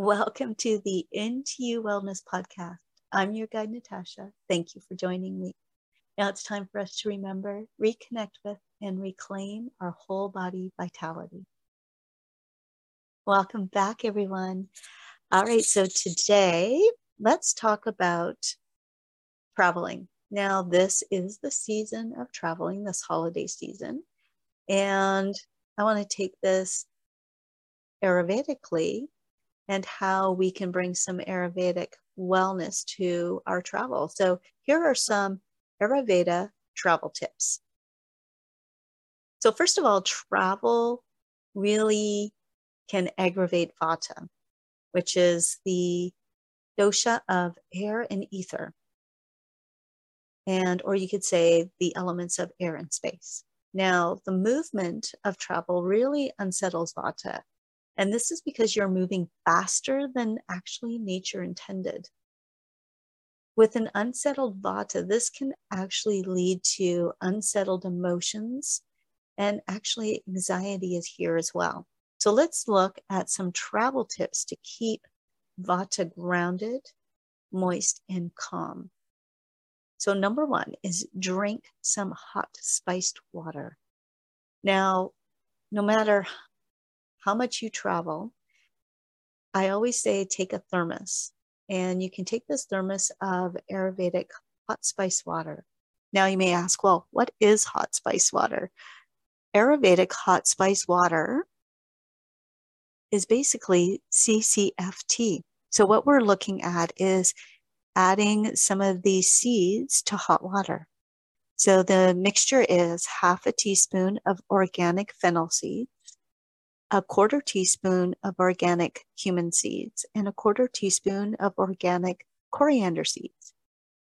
Welcome to the Into You Wellness Podcast. I'm your guide, Natasha. Thank you for joining me. Now it's time for us to remember, reconnect with, and reclaim our whole body vitality. Welcome back, everyone. All right, so today let's talk about traveling. Now, this is the season of traveling, this holiday season. And I want to take this Ayurvedically and how we can bring some Ayurvedic wellness to our travel. So, here are some Ayurveda travel tips. So, first of all, travel really can aggravate vata, which is the dosha of air and ether. And, or you could say the elements of air and space. Now, the movement of travel really unsettles vata. And this is because you're moving faster than actually nature intended. With an unsettled vata, this can actually lead to unsettled emotions, and actually, anxiety is here as well. So, let's look at some travel tips to keep vata grounded, moist, and calm. So, number one is drink some hot spiced water. Now, no matter how much you travel, I always say take a thermos. And you can take this thermos of Ayurvedic hot spice water. Now, you may ask, well, what is hot spice water? Ayurvedic hot spice water is basically CCFT. So, what we're looking at is adding some of these seeds to hot water. So the mixture is half a teaspoon of organic fennel seeds, a quarter teaspoon of organic cumin seeds, and a quarter teaspoon of organic coriander seeds.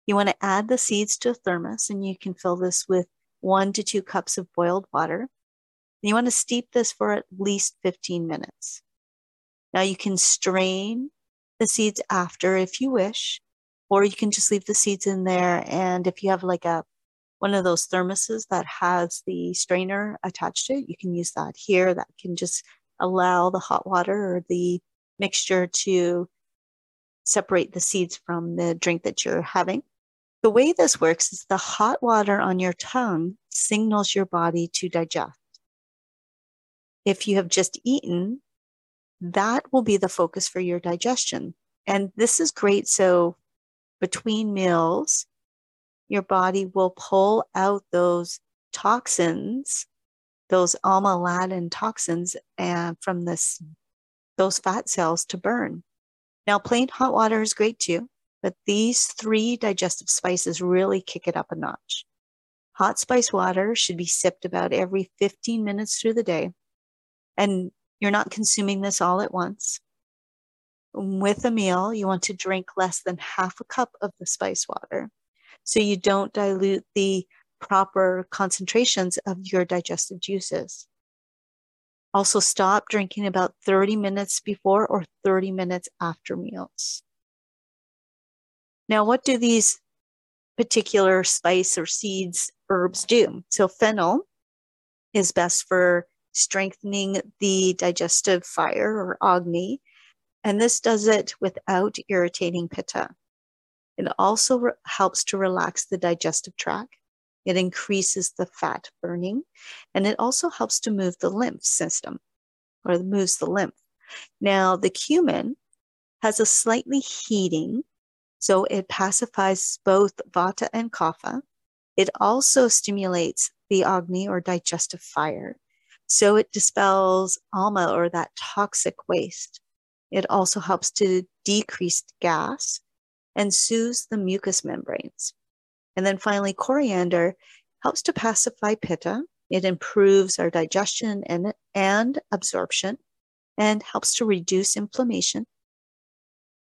You want to add the seeds to a thermos, and you can fill this with one to two cups of boiled water. And You want to steep this for at least 15 minutes. Now you can strain the seeds after if you wish, or you can just leave the seeds in there. And if you have like a one of those thermoses that has the strainer attached to it, you can use that here. That can just allow the hot water or the mixture to separate the seeds from the drink that you're having. The way this works is the hot water on your tongue signals your body to digest. If you have just eaten, that will be the focus for your digestion. And this is great. So between meals, your body will pull out those toxins, those alpha-Latin toxins and from this those fat cells to burn. Now, plain hot water is great too, but these three digestive spices really kick it up a notch. Hot spice water should be sipped about every 15 minutes through the day. And you're not consuming this all at once with a meal, you want to drink less than half a cup of the spice water so you don't dilute the proper concentrations of your digestive juices. Also, stop drinking about 30 minutes before or 30 minutes after meals. Now, what do these particular spice or seeds, herbs do? So, fennel is best for strengthening the digestive fire or agni and this does it without irritating pitta. It also re- helps to relax the digestive tract. It increases the fat burning, and it also helps to move the lymph system or moves the lymph. Now, the cumin has a slightly heating, so it pacifies both vata and kapha. It also stimulates the agni or digestive fire. So it dispels ama or that toxic waste. It also helps to decrease gas and soothes the mucous membranes. And then finally, coriander helps to pacify pitta. It improves our digestion and, and absorption and helps to reduce inflammation,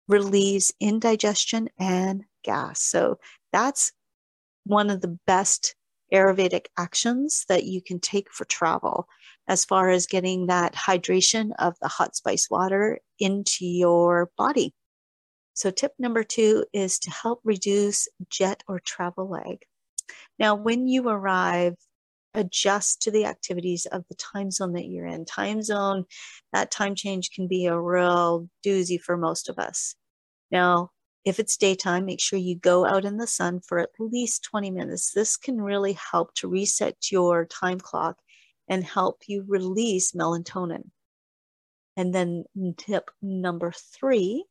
relieves indigestion and gas. So that's one of the best Ayurvedic actions that you can take for travel as far as getting that hydration of the hot spice water into your body. So, tip number two is to help reduce jet or travel lag. Now, when you arrive adjust to the activities of the time zone that you're in. Time zone, that time change can be a real doozy for most of us. Now, if it's daytime, make sure you go out in the sun for at least 20 minutes. This can really help to reset your time clock and help you release melatonin. And then tip number three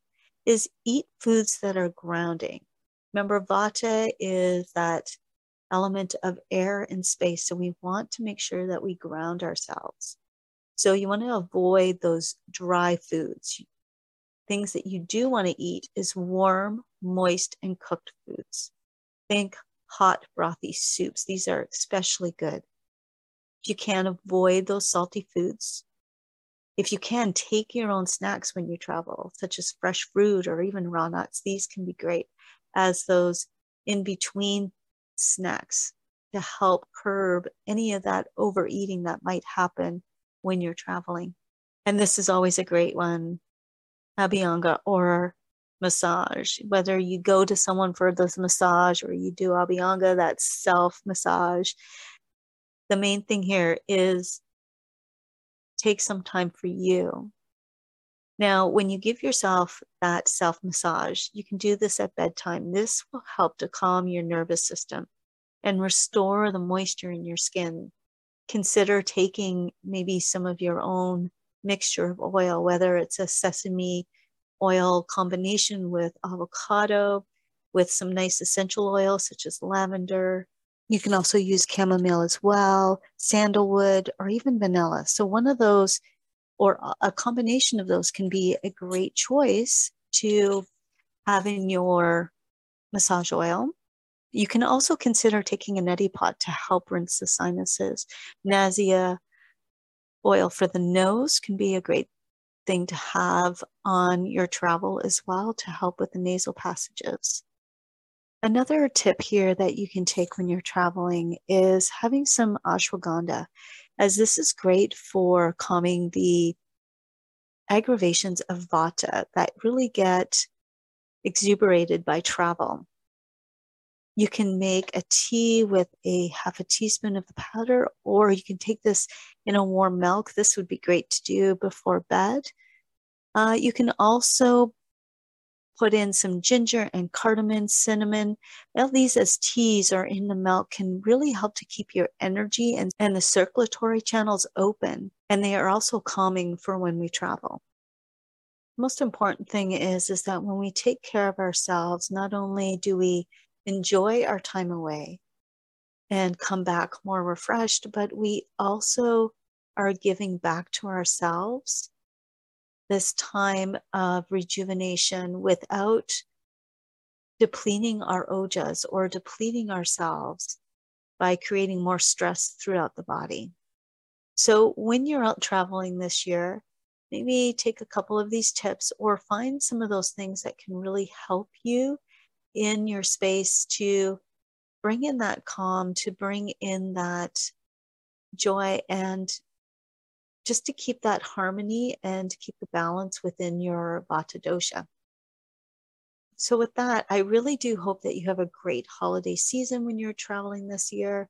is eat foods that are grounding. Remember, vata is that element of air and space. So we want to make sure that we ground ourselves. So you want to avoid those dry foods. Things that you do want to eat is warm, moist, and cooked foods. Think hot, brothy soups. These are especially good. You can avoid those salty foods, if you can take your own snacks when you travel, such as fresh fruit or even raw nuts, these can be great as those in between snacks to help curb any of that overeating that might happen when you're traveling. And this is always a great one Abhyanga or massage. Whether you go to someone for this massage or you do Abhyanga, that's self massage. The main thing here is take some time for you. Now, when you give yourself that self massage, you can do this at bedtime. This will help to calm your nervous system and restore the moisture in your skin. Consider taking maybe some of your own mixture of oil, whether it's a sesame oil combination with avocado, with some nice essential oils such as lavender. You can also use chamomile as well, sandalwood, or even vanilla. So, one of those or a combination of those can be a great choice to have in your massage oil. You can also consider taking a neti pot to help rinse the sinuses. Nasya oil for the nose can be a great thing to have on your travel as well to help with the nasal passages. Another tip here that you can take when you're traveling is having some ashwagandha, as this is great for calming the aggravations of vata that really get exuberated by travel. You can make a tea with a half a teaspoon of the powder, or you can take this in a warm milk. This would be great to do before bed. Uh, you can also put in some ginger and cardamom, cinnamon. All these as teas or in the milk can really help to keep your energy and, and the circulatory channels open. And they are also calming for when we travel. Most important thing is, is that when we take care of ourselves, not only do we enjoy our time away and come back more refreshed, but we also are giving back to ourselves this time of rejuvenation without depleting our ojas or depleting ourselves by creating more stress throughout the body. So, when you're out traveling this year, maybe take a couple of these tips or find some of those things that can really help you in your space to bring in that calm, to bring in that joy, and just to keep that harmony and keep the balance within your Vata dosha. So, with that, I really do hope that you have a great holiday season when you're traveling this year.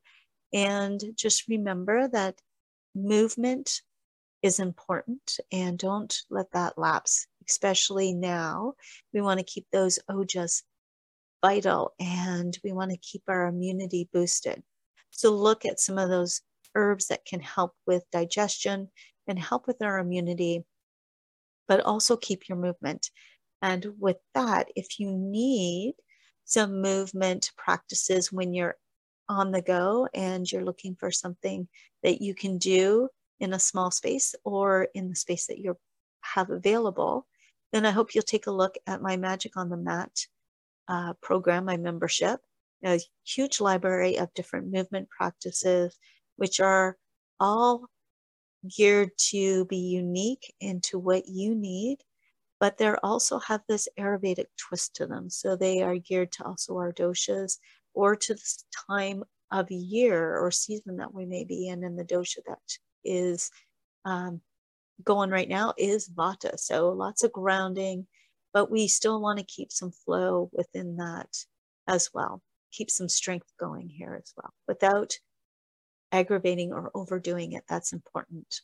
And just remember that movement is important and don't let that lapse, especially now. We want to keep those ojas vital and we want to keep our immunity boosted. So look at some of those herbs that can help with digestion and help with our immunity, but also keep your movement. And with that, if you need some movement practices when you're on the go and you're looking for something that you can do in a small space or in the space that you have available, then I hope you'll take a look at my Magic on the Mat uh, program, my membership, a huge library of different movement practices, which are all geared to be unique into what you need, but they also have this Ayurvedic twist to them. So they are geared to also our doshas or to the time of year or season that we may be in, and the dosha that is um, going right now is vata. So lots of grounding, but we still want to keep some flow within that as well. Keep some strength going here as well without aggravating or overdoing it. That's important.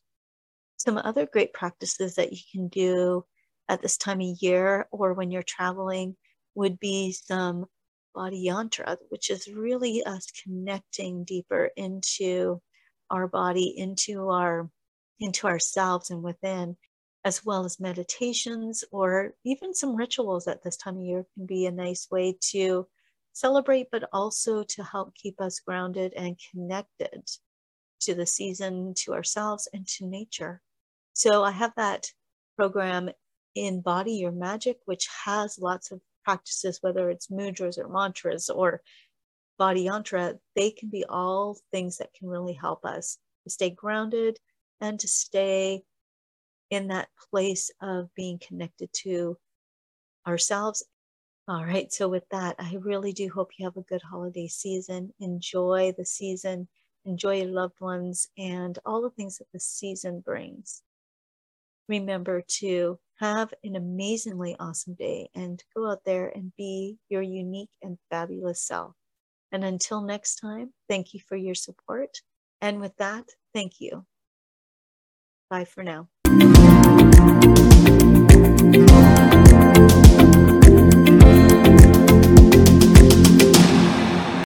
Some other great practices that you can do at this time of year or when you're traveling would be some body yantra, which is really us connecting deeper into our body, into our into ourselves and within, as well as meditations or even some rituals at this time of year can be a nice way to celebrate, but also to help keep us grounded and connected to the season, to ourselves, and to nature. So I have that program Embody Your Magic, which has lots of practices, whether it's mudras or mantras or body yantra, they can be all things that can really help us to stay grounded and to stay in that place of being connected to ourselves. All right. So, with that, I really do hope you have a good holiday season. Enjoy the season, enjoy your loved ones, and all the things that the season brings. Remember to have an amazingly awesome day and go out there and be your unique and fabulous self. And until next time, thank you for your support. And with that, thank you. Bye for now.